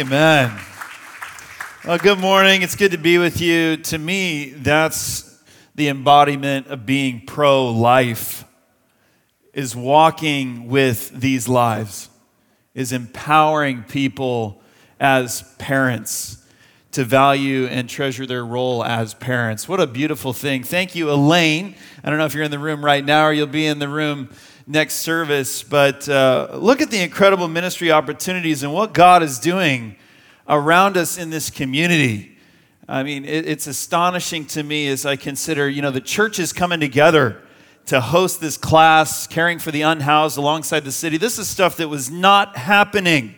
Amen. Well, good morning. It's good to be with you. To me, that's the embodiment of being pro life is walking with these lives, is empowering people as parents to value and treasure their role as parents. What a beautiful thing. Thank you, Elaine. I don't know if you're in the room right now or you'll be in the room next service, but uh, look at the incredible ministry opportunities and what God is doing around us in this community. I mean, it, it's astonishing to me as I consider, you know, the church is coming together to host this class, caring for the unhoused alongside the city. This is stuff that was not happening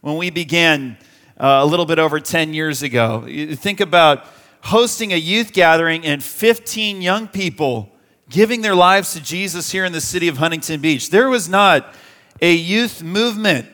when we began uh, a little bit over 10 years ago. You think about hosting a youth gathering and 15 young people giving their lives to Jesus here in the city of Huntington Beach. There was not a youth movement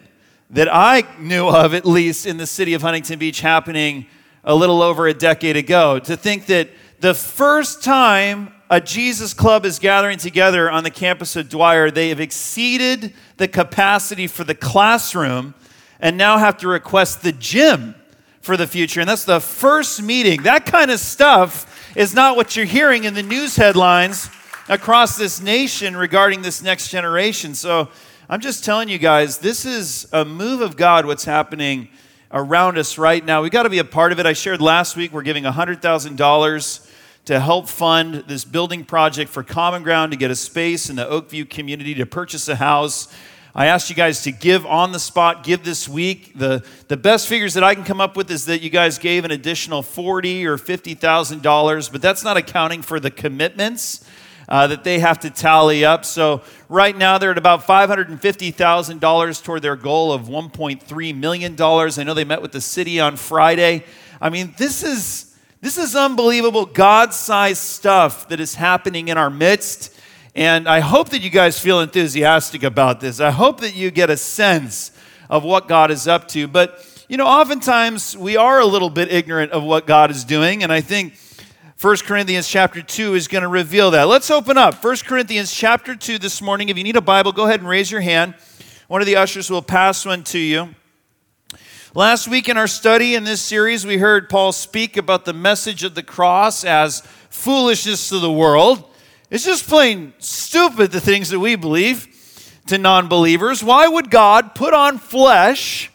that I knew of, at least in the city of Huntington Beach, happening a little over a decade ago. To think that the first time a Jesus club is gathering together on the campus of Dwyer, they have exceeded the capacity for the classroom and now have to request the gym for the future. And that's the first meeting. That kind of stuff is not what you're hearing in the news headlines across this nation regarding this next generation. So I'm just telling you guys, this is a move of God, what's happening around us right now. We've got to be a part of it. I shared last week we're giving $100,000 to help fund this building project for Common Ground to get a space in the Oakview community to purchase a house. I asked you guys to give on the spot, give this week. The, the best figures that I can come up with is that you guys gave an additional forty or fifty thousand dollars, but that's not accounting for the commitments uh, that they have to tally up. So right now they're at about $550,000 toward their goal of $1.3 million. I know they met with the city on Friday. I mean, this is, this is unbelievable God sized stuff that is happening in our midst. And I hope that you guys feel enthusiastic about this. I hope that you get a sense of what God is up to. But, you know, oftentimes we are a little bit ignorant of what God is doing. And I think 1 Corinthians chapter 2 is going to reveal that. Let's open up 1 Corinthians chapter 2 this morning. If you need a Bible, go ahead and raise your hand. One of the ushers will pass one to you. Last week in our study in this series, we heard Paul speak about the message of the cross as foolishness to the world. It's just plain stupid, the things that we believe to non believers. Why would God put on flesh?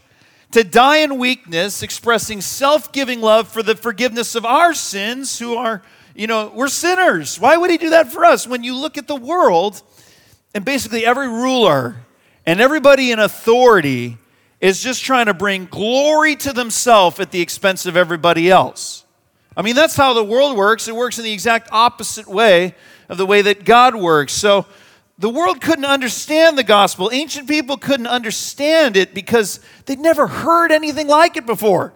To die in weakness, expressing self giving love for the forgiveness of our sins, who are, you know, we're sinners. Why would he do that for us? When you look at the world, and basically every ruler and everybody in authority is just trying to bring glory to themselves at the expense of everybody else. I mean, that's how the world works. It works in the exact opposite way of the way that God works. So, the world couldn't understand the gospel. Ancient people couldn't understand it because they'd never heard anything like it before.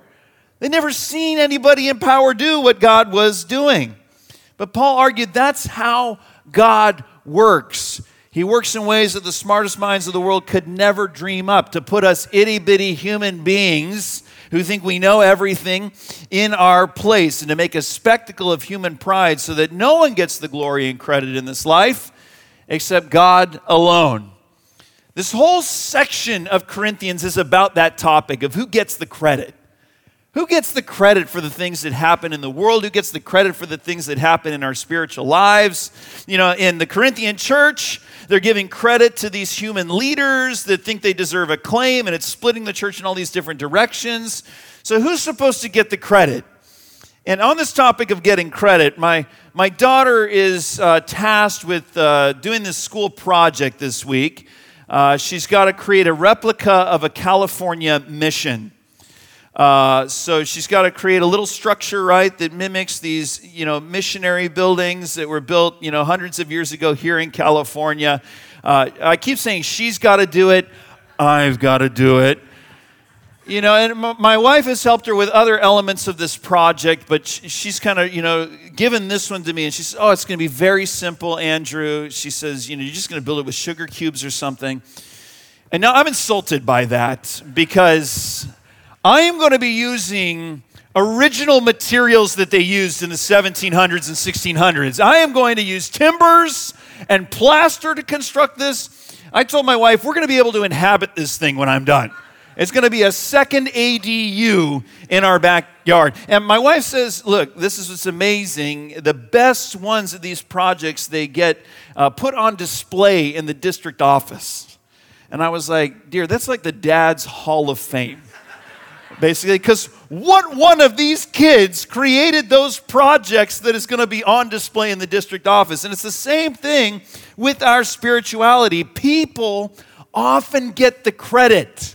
They'd never seen anybody in power do what God was doing. But Paul argued that's how God works. He works in ways that the smartest minds of the world could never dream up to put us itty bitty human beings who think we know everything in our place and to make a spectacle of human pride so that no one gets the glory and credit in this life except God alone. This whole section of Corinthians is about that topic of who gets the credit. Who gets the credit for the things that happen in the world? Who gets the credit for the things that happen in our spiritual lives? You know, in the Corinthian church, they're giving credit to these human leaders that think they deserve a claim, and it's splitting the church in all these different directions. So, who's supposed to get the credit? And on this topic of getting credit, my, my daughter is uh, tasked with uh, doing this school project this week. Uh, she's got to create a replica of a California mission. Uh, so she's got to create a little structure, right, that mimics these, you know, missionary buildings that were built, you know, hundreds of years ago here in California. Uh, I keep saying she's got to do it. I've got to do it. You know, and my wife has helped her with other elements of this project, but she's kind of, you know, given this one to me, and she says, "Oh, it's going to be very simple, Andrew." She says, "You know, you're just going to build it with sugar cubes or something." And now I'm insulted by that because I am going to be using original materials that they used in the 1700s and 1600s. I am going to use timbers and plaster to construct this. I told my wife, we're going to be able to inhabit this thing when I'm done. It's going to be a second ADU in our backyard. And my wife says, look, this is what's amazing. The best ones of these projects, they get uh, put on display in the district office. And I was like, dear, that's like the dad's hall of fame. Basically, because what one of these kids created those projects that is going to be on display in the district office? And it's the same thing with our spirituality. People often get the credit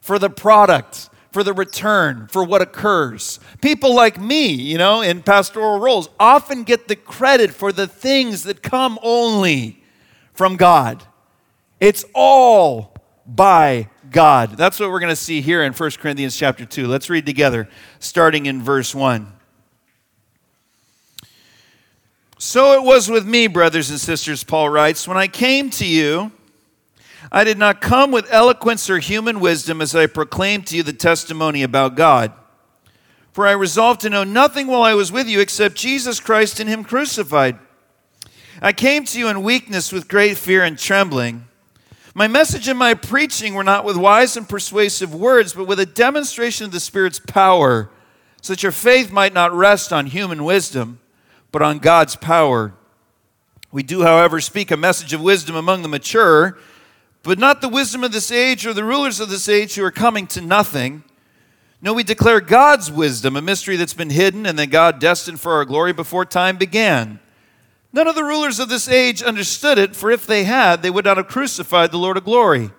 for the product, for the return, for what occurs. People like me, you know, in pastoral roles, often get the credit for the things that come only from God. It's all by God. That's what we're going to see here in 1 Corinthians chapter 2. Let's read together, starting in verse 1. So it was with me, brothers and sisters, Paul writes, when I came to you, I did not come with eloquence or human wisdom as I proclaimed to you the testimony about God. For I resolved to know nothing while I was with you except Jesus Christ and Him crucified. I came to you in weakness with great fear and trembling. My message and my preaching were not with wise and persuasive words, but with a demonstration of the Spirit's power, so that your faith might not rest on human wisdom, but on God's power. We do, however, speak a message of wisdom among the mature but not the wisdom of this age or the rulers of this age who are coming to nothing. No, we declare God's wisdom, a mystery that's been hidden and that God destined for our glory before time began. None of the rulers of this age understood it, for if they had, they would not have crucified the Lord of glory.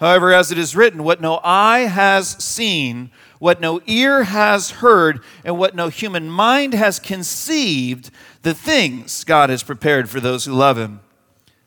However, as it is written, what no eye has seen, what no ear has heard, and what no human mind has conceived, the things God has prepared for those who love him.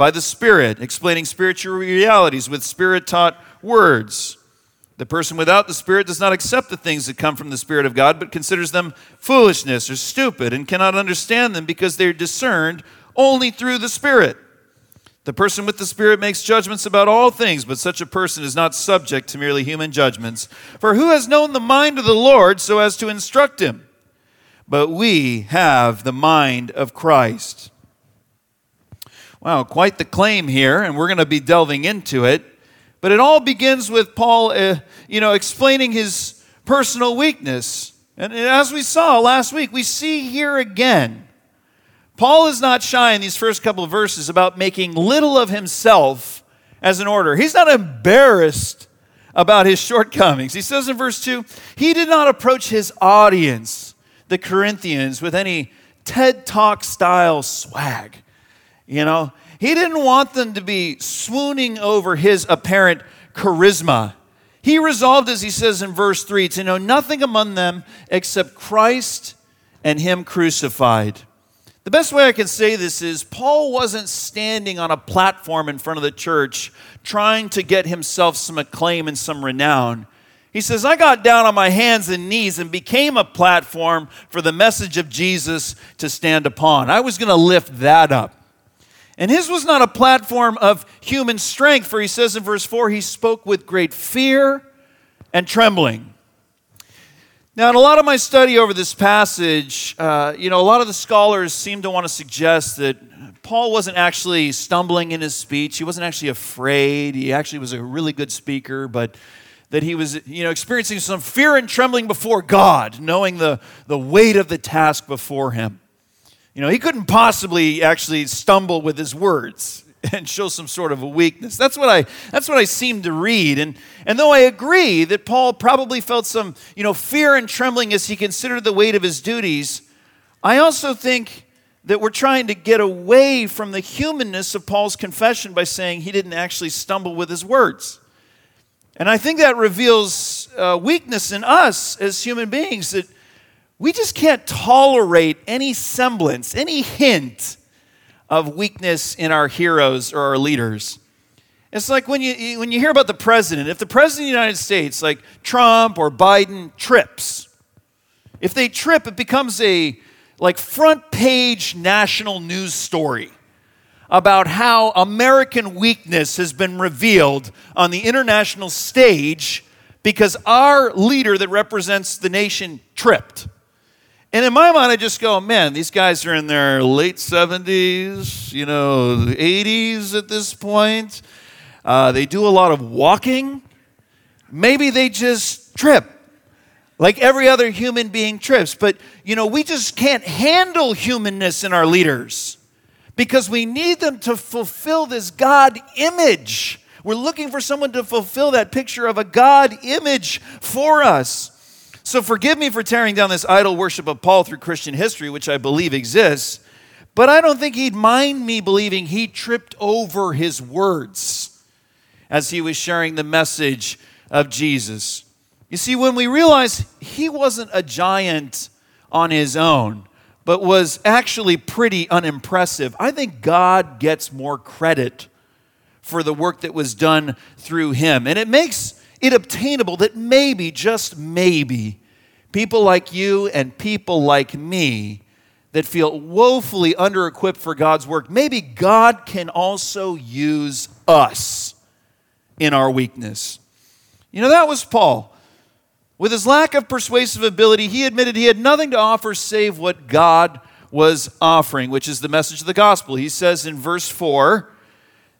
by the Spirit, explaining spiritual realities with Spirit taught words. The person without the Spirit does not accept the things that come from the Spirit of God, but considers them foolishness or stupid and cannot understand them because they're discerned only through the Spirit. The person with the Spirit makes judgments about all things, but such a person is not subject to merely human judgments. For who has known the mind of the Lord so as to instruct him? But we have the mind of Christ. Wow, quite the claim here, and we're going to be delving into it. But it all begins with Paul, uh, you know, explaining his personal weakness. And as we saw last week, we see here again, Paul is not shy in these first couple of verses about making little of himself as an order. He's not embarrassed about his shortcomings. He says in verse 2 he did not approach his audience, the Corinthians, with any TED Talk style swag. You know, he didn't want them to be swooning over his apparent charisma. He resolved, as he says in verse 3, to know nothing among them except Christ and Him crucified. The best way I can say this is Paul wasn't standing on a platform in front of the church trying to get himself some acclaim and some renown. He says, I got down on my hands and knees and became a platform for the message of Jesus to stand upon. I was going to lift that up. And his was not a platform of human strength, for he says in verse 4 he spoke with great fear and trembling. Now, in a lot of my study over this passage, uh, you know, a lot of the scholars seem to want to suggest that Paul wasn't actually stumbling in his speech. He wasn't actually afraid. He actually was a really good speaker, but that he was, you know, experiencing some fear and trembling before God, knowing the, the weight of the task before him. You know, he couldn't possibly actually stumble with his words and show some sort of a weakness. That's what I that's what I seem to read. And and though I agree that Paul probably felt some, you know, fear and trembling as he considered the weight of his duties, I also think that we're trying to get away from the humanness of Paul's confession by saying he didn't actually stumble with his words. And I think that reveals uh, weakness in us as human beings that we just can't tolerate any semblance, any hint of weakness in our heroes or our leaders. It's like when you, when you hear about the president, if the president of the United States, like Trump or Biden, trips, if they trip, it becomes a like front page national news story about how American weakness has been revealed on the international stage because our leader that represents the nation tripped. And in my mind, I just go, man, these guys are in their late 70s, you know, 80s at this point. Uh, they do a lot of walking. Maybe they just trip like every other human being trips. But, you know, we just can't handle humanness in our leaders because we need them to fulfill this God image. We're looking for someone to fulfill that picture of a God image for us. So forgive me for tearing down this idol worship of Paul through Christian history, which I believe exists, but I don't think he'd mind me believing he tripped over his words as he was sharing the message of Jesus. You see, when we realize he wasn't a giant on his own, but was actually pretty unimpressive, I think God gets more credit for the work that was done through him. And it makes it obtainable that maybe, just maybe, people like you and people like me that feel woefully under equipped for God's work, maybe God can also use us in our weakness. You know, that was Paul. With his lack of persuasive ability, he admitted he had nothing to offer save what God was offering, which is the message of the gospel. He says in verse 4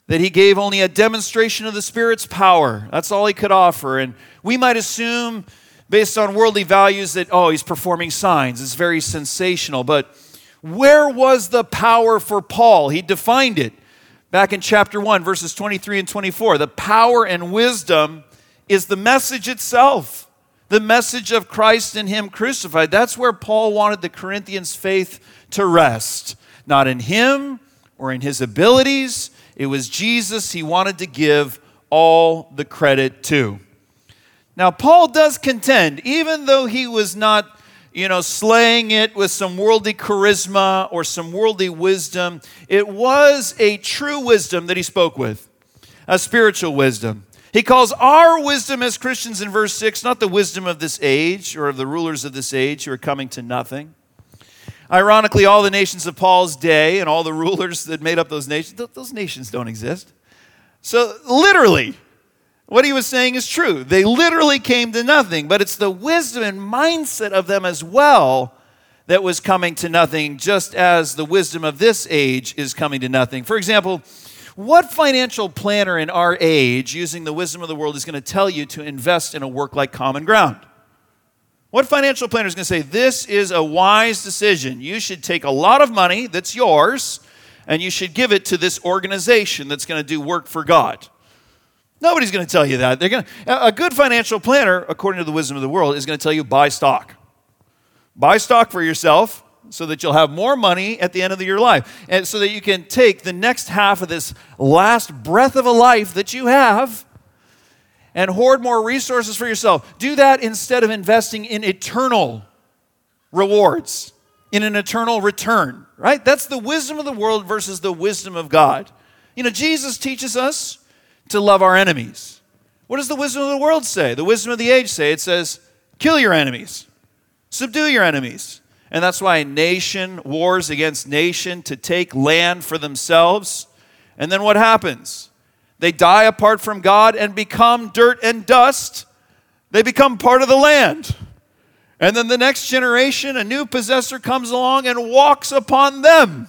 that he gave only a demonstration of the Spirit's power. That's all he could offer. And we might assume, based on worldly values, that, oh, he's performing signs. It's very sensational. But where was the power for Paul? He defined it back in chapter 1, verses 23 and 24. The power and wisdom is the message itself the message of Christ and Him crucified. That's where Paul wanted the Corinthians' faith to rest. Not in him or in his abilities, it was Jesus he wanted to give all the credit to. Now, Paul does contend, even though he was not, you know, slaying it with some worldly charisma or some worldly wisdom, it was a true wisdom that he spoke with, a spiritual wisdom. He calls our wisdom as Christians in verse 6 not the wisdom of this age or of the rulers of this age who are coming to nothing. Ironically, all the nations of Paul's day and all the rulers that made up those nations, those nations don't exist. So, literally, what he was saying is true. They literally came to nothing, but it's the wisdom and mindset of them as well that was coming to nothing, just as the wisdom of this age is coming to nothing. For example, what financial planner in our age, using the wisdom of the world, is going to tell you to invest in a work like Common Ground? What financial planner is going to say, This is a wise decision? You should take a lot of money that's yours and you should give it to this organization that's going to do work for God. Nobody's going to tell you that. They're going to, a good financial planner, according to the wisdom of the world, is going to tell you buy stock. Buy stock for yourself so that you'll have more money at the end of your life. And so that you can take the next half of this last breath of a life that you have and hoard more resources for yourself. Do that instead of investing in eternal rewards, in an eternal return, right? That's the wisdom of the world versus the wisdom of God. You know, Jesus teaches us to love our enemies. What does the wisdom of the world say? The wisdom of the age say it says, kill your enemies, subdue your enemies. And that's why nation wars against nation to take land for themselves. And then what happens? They die apart from God and become dirt and dust. They become part of the land. And then the next generation, a new possessor comes along and walks upon them.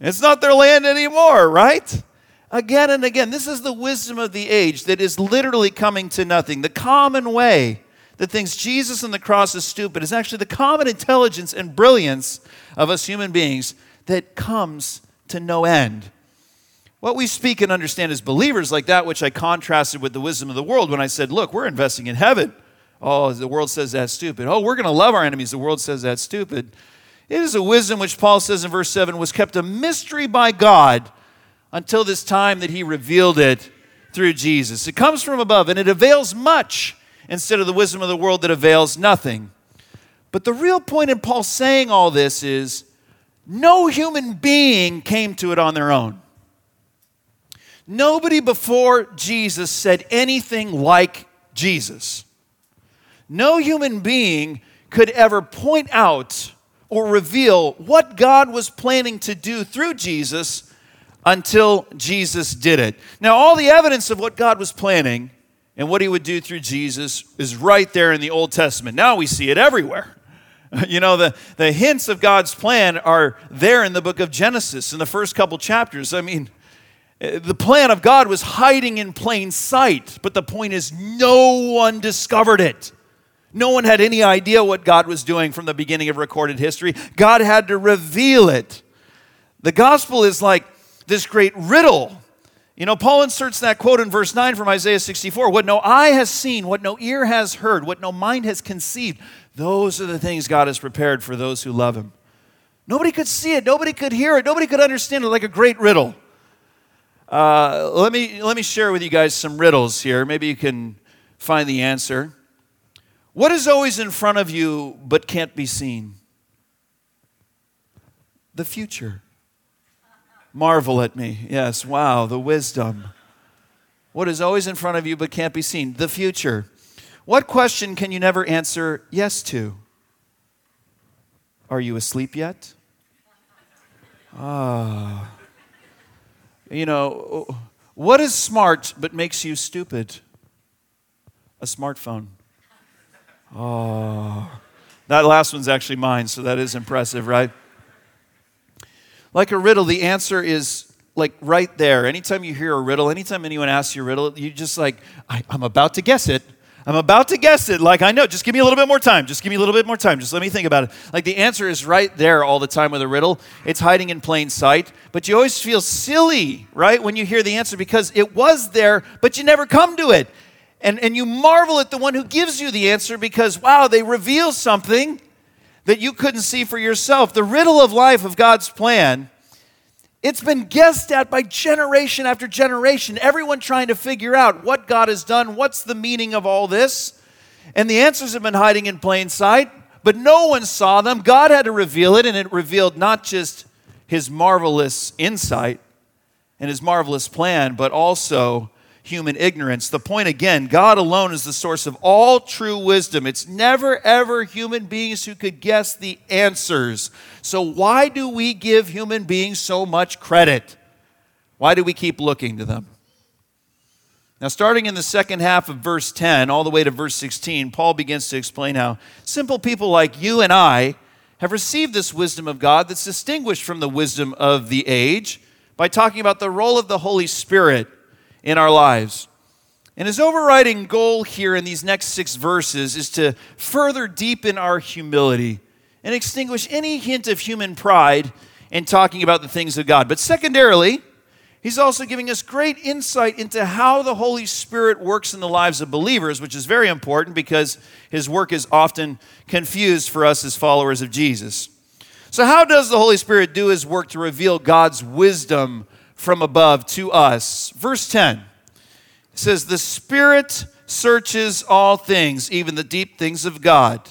It's not their land anymore, right? Again and again, this is the wisdom of the age that is literally coming to nothing. The common way that thinks Jesus and the cross is stupid is actually the common intelligence and brilliance of us human beings that comes to no end. What we speak and understand as believers, like that which I contrasted with the wisdom of the world when I said, Look, we're investing in heaven. Oh, the world says that's stupid. Oh, we're going to love our enemies. The world says that's stupid. It is a wisdom which Paul says in verse 7 was kept a mystery by God until this time that he revealed it through Jesus. It comes from above and it avails much instead of the wisdom of the world that avails nothing. But the real point in Paul saying all this is no human being came to it on their own. Nobody before Jesus said anything like Jesus. No human being could ever point out or reveal what God was planning to do through Jesus until Jesus did it. Now, all the evidence of what God was planning and what he would do through Jesus is right there in the Old Testament. Now we see it everywhere. You know, the, the hints of God's plan are there in the book of Genesis in the first couple chapters. I mean, the plan of God was hiding in plain sight, but the point is, no one discovered it. No one had any idea what God was doing from the beginning of recorded history. God had to reveal it. The gospel is like this great riddle. You know, Paul inserts that quote in verse 9 from Isaiah 64 What no eye has seen, what no ear has heard, what no mind has conceived, those are the things God has prepared for those who love Him. Nobody could see it, nobody could hear it, nobody could understand it like a great riddle. Uh, let, me, let me share with you guys some riddles here. Maybe you can find the answer. What is always in front of you but can't be seen? The future. Marvel at me. Yes, wow, the wisdom. What is always in front of you but can't be seen? The future. What question can you never answer yes to? Are you asleep yet? Ah. You know, what is smart but makes you stupid? A smartphone. Oh. That last one's actually mine, so that is impressive, right? Like a riddle, the answer is like right there. Anytime you hear a riddle, anytime anyone asks you a riddle, you just like, I, am about to guess it. I'm about to guess it. Like, I know, just give me a little bit more time. Just give me a little bit more time. Just let me think about it. Like, the answer is right there all the time with a riddle. It's hiding in plain sight. But you always feel silly, right, when you hear the answer because it was there, but you never come to it. And, and you marvel at the one who gives you the answer because, wow, they reveal something that you couldn't see for yourself. The riddle of life of God's plan, it's been guessed at by generation after generation, everyone trying to figure out what God has done, what's the meaning of all this. And the answers have been hiding in plain sight, but no one saw them. God had to reveal it, and it revealed not just his marvelous insight and his marvelous plan, but also human ignorance. The point again, God alone is the source of all true wisdom. It's never, ever human beings who could guess the answers. So, why do we give human beings so much credit? Why do we keep looking to them? Now, starting in the second half of verse 10 all the way to verse 16, Paul begins to explain how simple people like you and I have received this wisdom of God that's distinguished from the wisdom of the age by talking about the role of the Holy Spirit in our lives. And his overriding goal here in these next six verses is to further deepen our humility and extinguish any hint of human pride in talking about the things of God. But secondarily, he's also giving us great insight into how the Holy Spirit works in the lives of believers, which is very important because his work is often confused for us as followers of Jesus. So, how does the Holy Spirit do his work to reveal God's wisdom from above to us. Verse 10 says, The Spirit searches all things, even the deep things of God.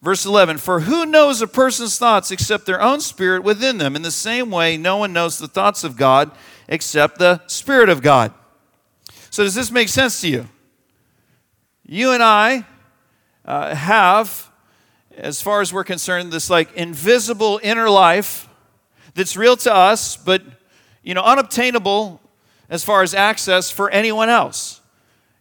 Verse 11, for who knows a person's thoughts except their own spirit within them? In the same way, no one knows the thoughts of God except the Spirit of God. So, does this make sense to you? You and I uh, have, as far as we're concerned, this like invisible inner life that's real to us, but you know, unobtainable as far as access for anyone else.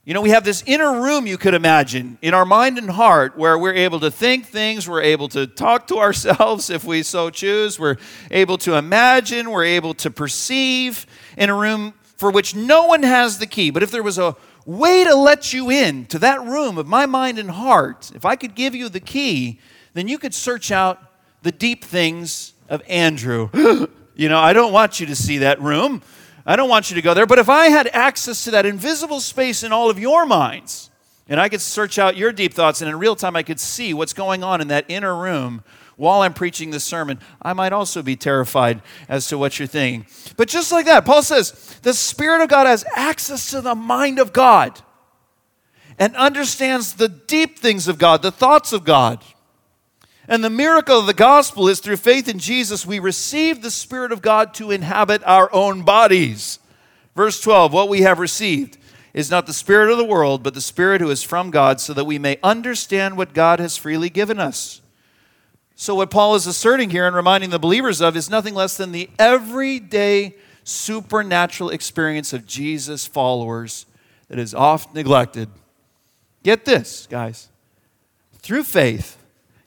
You know, we have this inner room you could imagine in our mind and heart where we're able to think things, we're able to talk to ourselves if we so choose, we're able to imagine, we're able to perceive in a room for which no one has the key. But if there was a way to let you in to that room of my mind and heart, if I could give you the key, then you could search out the deep things of Andrew. You know, I don't want you to see that room. I don't want you to go there. But if I had access to that invisible space in all of your minds, and I could search out your deep thoughts, and in real time I could see what's going on in that inner room while I'm preaching this sermon, I might also be terrified as to what you're thinking. But just like that, Paul says the Spirit of God has access to the mind of God and understands the deep things of God, the thoughts of God. And the miracle of the gospel is through faith in Jesus, we receive the Spirit of God to inhabit our own bodies. Verse 12 What we have received is not the Spirit of the world, but the Spirit who is from God, so that we may understand what God has freely given us. So, what Paul is asserting here and reminding the believers of is nothing less than the everyday supernatural experience of Jesus' followers that is oft neglected. Get this, guys. Through faith,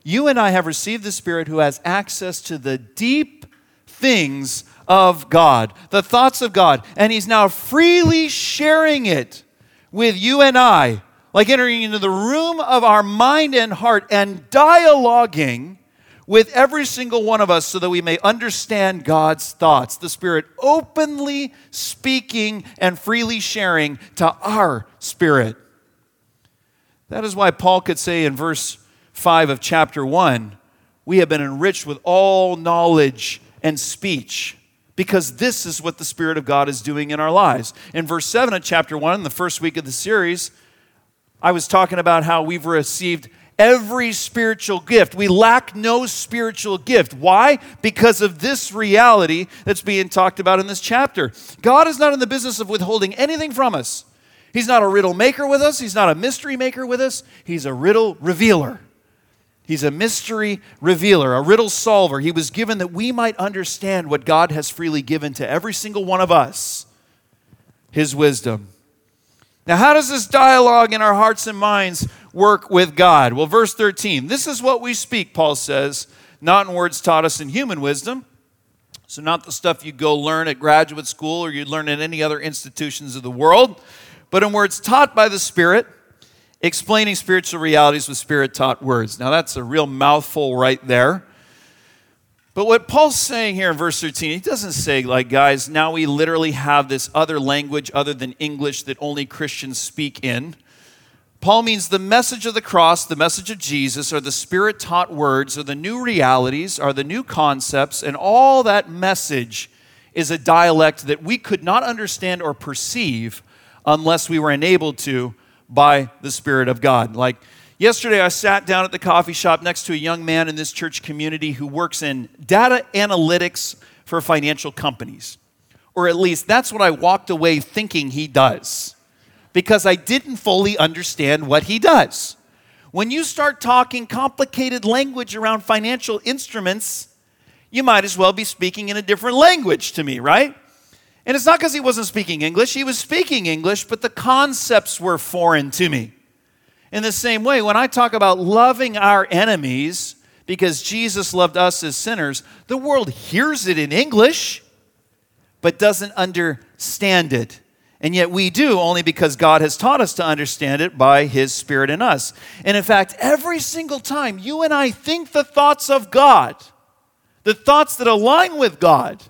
you and I have received the Spirit who has access to the deep things of God, the thoughts of God, and He's now freely sharing it with you and I, like entering into the room of our mind and heart and dialoguing with every single one of us so that we may understand God's thoughts. The Spirit openly speaking and freely sharing to our spirit. That is why Paul could say in verse 5 of chapter 1 we have been enriched with all knowledge and speech because this is what the Spirit of God is doing in our lives. In verse 7 of chapter 1, the first week of the series, I was talking about how we've received every spiritual gift. We lack no spiritual gift. Why? Because of this reality that's being talked about in this chapter. God is not in the business of withholding anything from us. He's not a riddle maker with us, He's not a mystery maker with us, He's a riddle revealer. He's a mystery revealer, a riddle solver. He was given that we might understand what God has freely given to every single one of us His wisdom. Now, how does this dialogue in our hearts and minds work with God? Well, verse 13 this is what we speak, Paul says, not in words taught us in human wisdom. So, not the stuff you go learn at graduate school or you learn in any other institutions of the world, but in words taught by the Spirit, explaining spiritual realities with Spirit taught words. Now, that's a real mouthful right there. But what Paul's saying here in verse 13, he doesn't say, like, guys, now we literally have this other language other than English that only Christians speak in. Paul means the message of the cross, the message of Jesus, are the spirit taught words, are the new realities, are the new concepts, and all that message is a dialect that we could not understand or perceive unless we were enabled to by the Spirit of God. Like yesterday, I sat down at the coffee shop next to a young man in this church community who works in data analytics for financial companies. Or at least that's what I walked away thinking he does because I didn't fully understand what he does. When you start talking complicated language around financial instruments, you might as well be speaking in a different language to me, right? And it's not because he wasn't speaking English, he was speaking English, but the concepts were foreign to me. In the same way, when I talk about loving our enemies because Jesus loved us as sinners, the world hears it in English, but doesn't understand it. And yet we do only because God has taught us to understand it by His Spirit in us. And in fact, every single time you and I think the thoughts of God, the thoughts that align with God,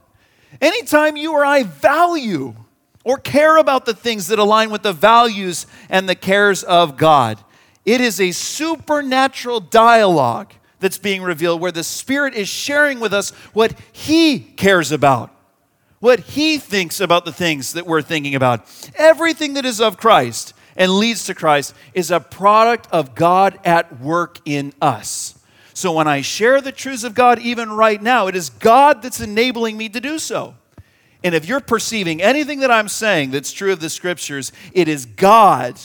anytime you or I value or care about the things that align with the values and the cares of God, it is a supernatural dialogue that's being revealed where the Spirit is sharing with us what He cares about what he thinks about the things that we're thinking about. Everything that is of Christ and leads to Christ is a product of God at work in us. So when I share the truths of God, even right now, it is God that's enabling me to do so. And if you're perceiving anything that I'm saying that's true of the scriptures, it is God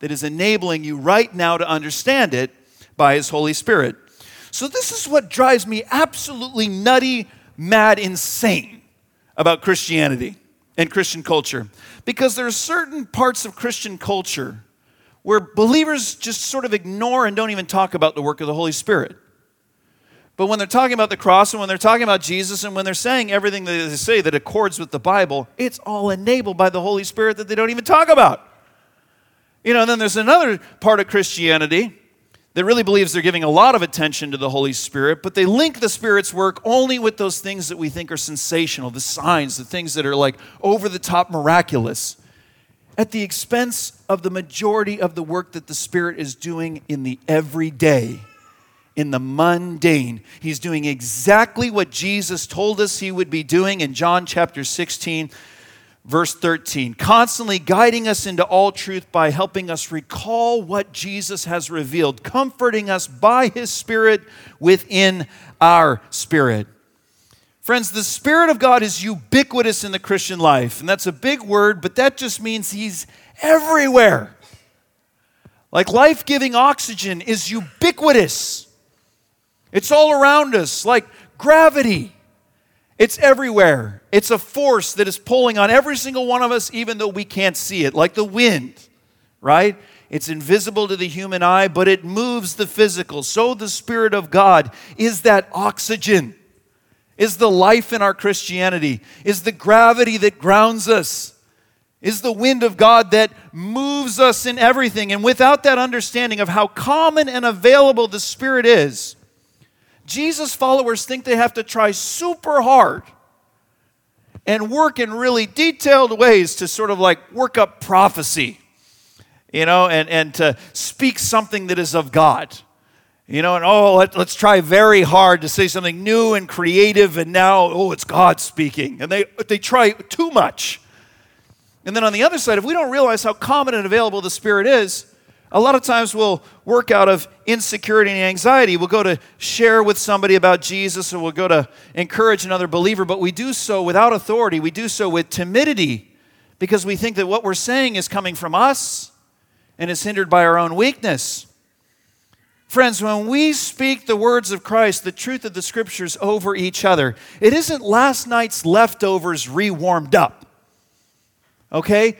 that is enabling you right now to understand it by His Holy Spirit. So, this is what drives me absolutely nutty, mad, insane about Christianity and Christian culture because there are certain parts of Christian culture where believers just sort of ignore and don't even talk about the work of the Holy Spirit. But when they're talking about the cross and when they're talking about Jesus and when they're saying everything that they say that accords with the Bible, it's all enabled by the Holy Spirit that they don't even talk about. You know, and then there's another part of Christianity that really believes they're giving a lot of attention to the Holy Spirit, but they link the Spirit's work only with those things that we think are sensational, the signs, the things that are like over the top miraculous, at the expense of the majority of the work that the Spirit is doing in the everyday, in the mundane. He's doing exactly what Jesus told us he would be doing in John chapter 16 verse 13, constantly guiding us into all truth by helping us recall what Jesus has revealed, comforting us by his Spirit within our spirit. Friends, the Spirit of God is ubiquitous in the Christian life. And that's a big word, but that just means He's everywhere. Like life giving oxygen is ubiquitous, it's all around us, like gravity. It's everywhere. It's a force that is pulling on every single one of us, even though we can't see it, like the wind, right? It's invisible to the human eye, but it moves the physical. So the Spirit of God is that oxygen, is the life in our Christianity, is the gravity that grounds us, is the wind of God that moves us in everything. And without that understanding of how common and available the Spirit is, Jesus followers think they have to try super hard and work in really detailed ways to sort of like work up prophecy, you know, and, and to speak something that is of God. You know, and oh, let, us try very hard to say something new and creative, and now, oh, it's God speaking. And they, they try too much. And then on the other side, if we don't realize how common and available the Spirit is, a lot of times we'll work out of insecurity and anxiety. We'll go to share with somebody about Jesus or we'll go to encourage another believer, but we do so without authority. We do so with timidity because we think that what we're saying is coming from us and is hindered by our own weakness. Friends, when we speak the words of Christ, the truth of the scriptures over each other, it isn't last night's leftovers rewarmed up. Okay?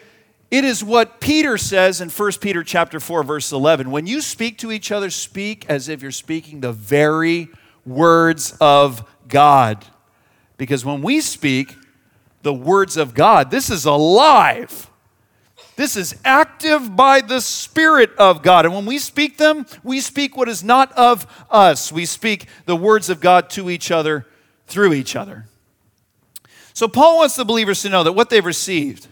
It is what Peter says in 1 Peter chapter 4 verse 11. When you speak to each other, speak as if you're speaking the very words of God. Because when we speak the words of God, this is alive. This is active by the Spirit of God. And when we speak them, we speak what is not of us. We speak the words of God to each other through each other. So Paul wants the believers to know that what they've received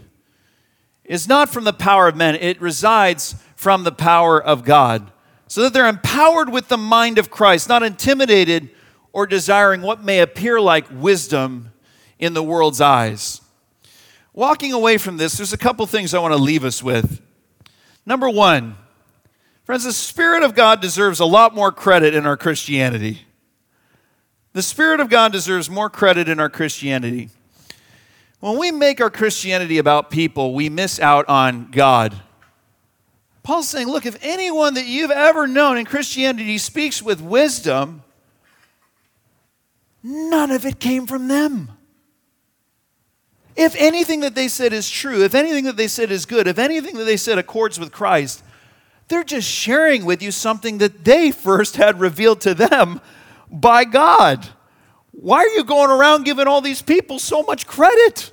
is not from the power of men, it resides from the power of God. So that they're empowered with the mind of Christ, not intimidated or desiring what may appear like wisdom in the world's eyes. Walking away from this, there's a couple things I want to leave us with. Number one, friends, the Spirit of God deserves a lot more credit in our Christianity. The Spirit of God deserves more credit in our Christianity. When we make our Christianity about people, we miss out on God. Paul's saying, look, if anyone that you've ever known in Christianity speaks with wisdom, none of it came from them. If anything that they said is true, if anything that they said is good, if anything that they said accords with Christ, they're just sharing with you something that they first had revealed to them by God. Why are you going around giving all these people so much credit?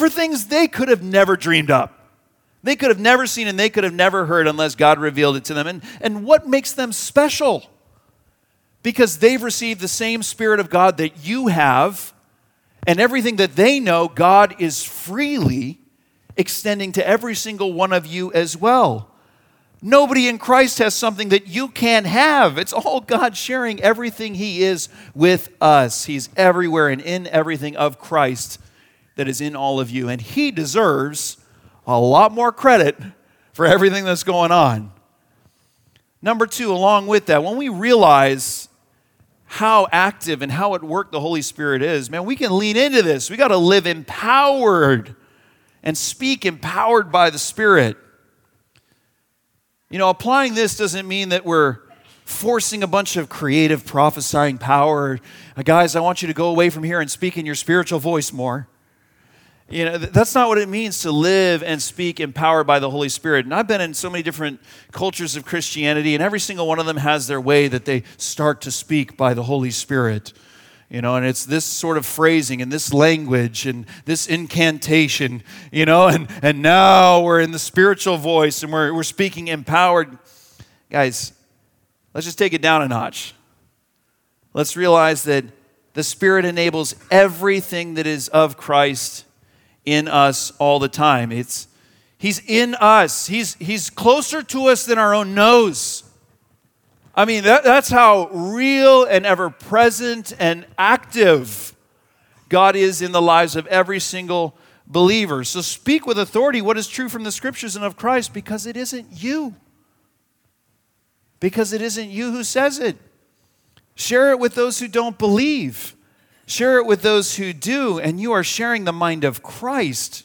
For things they could have never dreamed up. They could have never seen and they could have never heard unless God revealed it to them. And, and what makes them special? Because they've received the same Spirit of God that you have, and everything that they know, God is freely extending to every single one of you as well. Nobody in Christ has something that you can't have. It's all God sharing everything He is with us. He's everywhere and in everything of Christ that is in all of you. And he deserves a lot more credit for everything that's going on. Number two, along with that, when we realize how active and how at work the Holy Spirit is, man, we can lean into this. We got to live empowered and speak empowered by the Spirit. You know, applying this doesn't mean that we're forcing a bunch of creative prophesying power. Guys, I want you to go away from here and speak in your spiritual voice more. You know, that's not what it means to live and speak empowered by the Holy Spirit. And I've been in so many different cultures of Christianity, and every single one of them has their way that they start to speak by the Holy Spirit. You know, and it's this sort of phrasing and this language and this incantation, you know, and, and now we're in the spiritual voice and we're, we're speaking empowered. Guys, let's just take it down a notch. Let's realize that the Spirit enables everything that is of Christ in us all the time. It's He's in us. He's, he's closer to us than our own nose. I mean, that, that's how real and ever present and active God is in the lives of every single believer. So speak with authority what is true from the scriptures and of Christ because it isn't you. Because it isn't you who says it. Share it with those who don't believe. Share it with those who do, and you are sharing the mind of Christ.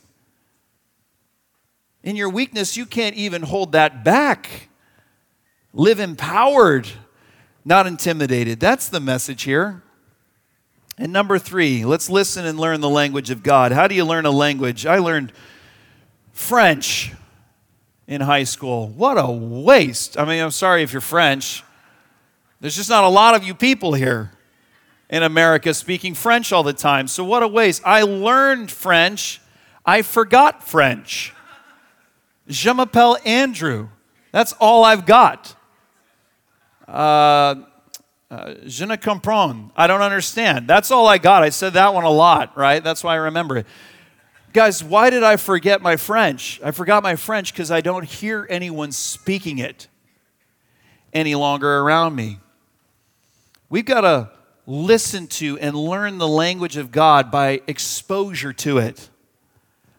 In your weakness, you can't even hold that back. Live empowered, not intimidated. That's the message here. And number three, let's listen and learn the language of God. How do you learn a language? I learned French in high school. What a waste. I mean, I'm sorry if you're French. There's just not a lot of you people here in America speaking French all the time. So, what a waste. I learned French, I forgot French. Je m'appelle Andrew. That's all I've got. Uh, uh, je ne comprends. I don't understand. That's all I got. I said that one a lot, right? That's why I remember it. Guys, why did I forget my French? I forgot my French because I don't hear anyone speaking it any longer around me. We've got to listen to and learn the language of God by exposure to it,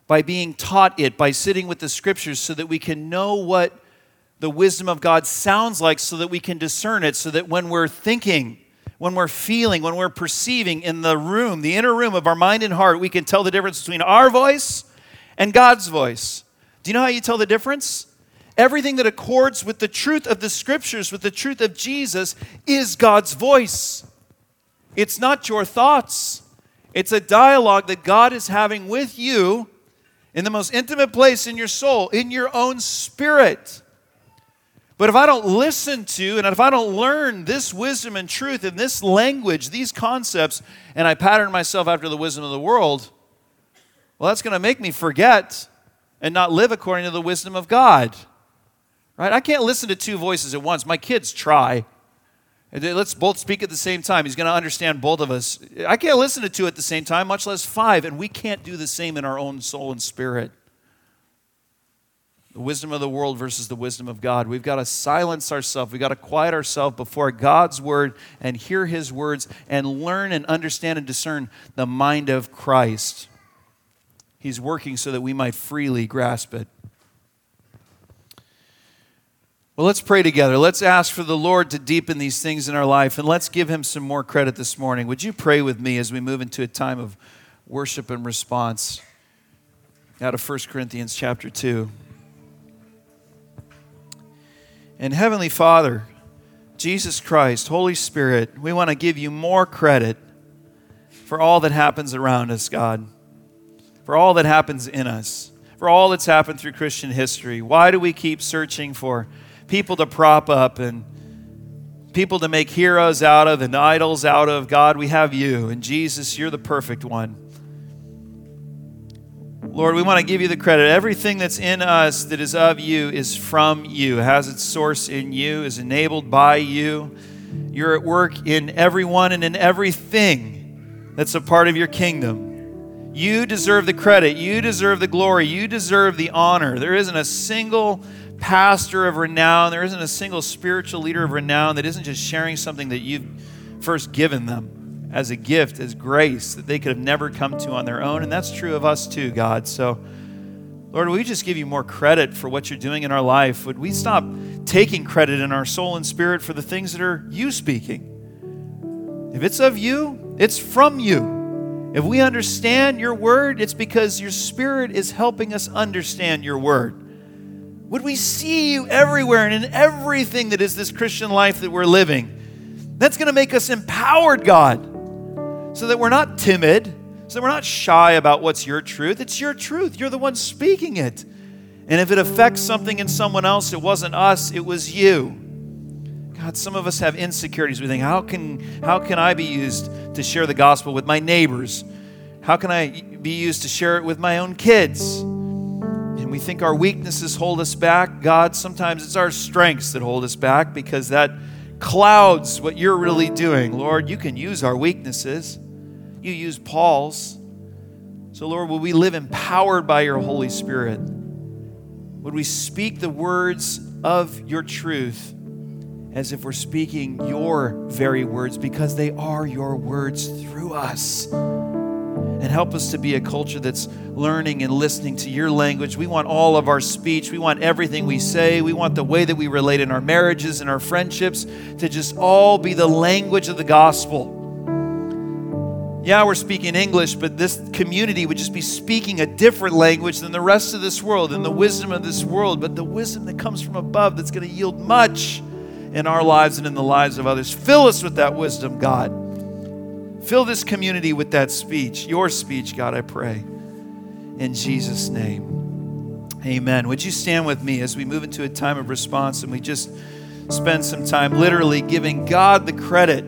by being taught it, by sitting with the scriptures so that we can know what the wisdom of God sounds like so that we can discern it, so that when we're thinking, when we're feeling, when we're perceiving in the room, the inner room of our mind and heart, we can tell the difference between our voice and God's voice. Do you know how you tell the difference? Everything that accords with the truth of the scriptures, with the truth of Jesus, is God's voice. It's not your thoughts, it's a dialogue that God is having with you in the most intimate place in your soul, in your own spirit. But if I don't listen to and if I don't learn this wisdom and truth in this language, these concepts, and I pattern myself after the wisdom of the world, well, that's going to make me forget and not live according to the wisdom of God. Right? I can't listen to two voices at once. My kids try. Let's both speak at the same time. He's going to understand both of us. I can't listen to two at the same time, much less five, and we can't do the same in our own soul and spirit the wisdom of the world versus the wisdom of God. We've got to silence ourselves. We've got to quiet ourselves before God's word and hear his words and learn and understand and discern the mind of Christ. He's working so that we might freely grasp it. Well, let's pray together. Let's ask for the Lord to deepen these things in our life and let's give him some more credit this morning. Would you pray with me as we move into a time of worship and response out of 1 Corinthians chapter 2? And Heavenly Father, Jesus Christ, Holy Spirit, we want to give you more credit for all that happens around us, God, for all that happens in us, for all that's happened through Christian history. Why do we keep searching for people to prop up and people to make heroes out of and idols out of? God, we have you. And Jesus, you're the perfect one. Lord, we want to give you the credit. Everything that's in us that is of you is from you, has its source in you, is enabled by you. You're at work in everyone and in everything that's a part of your kingdom. You deserve the credit. You deserve the glory. You deserve the honor. There isn't a single pastor of renown, there isn't a single spiritual leader of renown that isn't just sharing something that you've first given them as a gift, as grace that they could have never come to on their own. And that's true of us too, God. So, Lord, we just give you more credit for what you're doing in our life? Would we stop taking credit in our soul and spirit for the things that are you speaking? If it's of you, it's from you. If we understand your word, it's because your spirit is helping us understand your word. Would we see you everywhere and in everything that is this Christian life that we're living? That's going to make us empowered, God so that we're not timid, so that we're not shy about what's your truth. It's your truth. You're the one speaking it. And if it affects something in someone else, it wasn't us, it was you. God, some of us have insecurities. We think, how can, how can I be used to share the gospel with my neighbors? How can I be used to share it with my own kids? We think our weaknesses hold us back. God, sometimes it's our strengths that hold us back because that clouds what you're really doing. Lord, you can use our weaknesses you use Paul's. So, Lord, will we live empowered by your Holy Spirit? Would we speak the words of your truth as if we're speaking your very words because they are your words through us? And help us to be a culture that's learning and listening to your language. We want all of our speech. We want everything we say. We want the way that we relate in our marriages and our friendships to just all be the language of the gospel yeah, we're speaking English, but this community would just be speaking a different language than the rest of this world and the wisdom of this world, but the wisdom that comes from above that's going to yield much in our lives and in the lives of others. Fill us with that wisdom, God. Fill this community with that speech, your speech, God, I pray. In Jesus' name. Amen. Would you stand with me as we move into a time of response and we just spend some time literally giving God the credit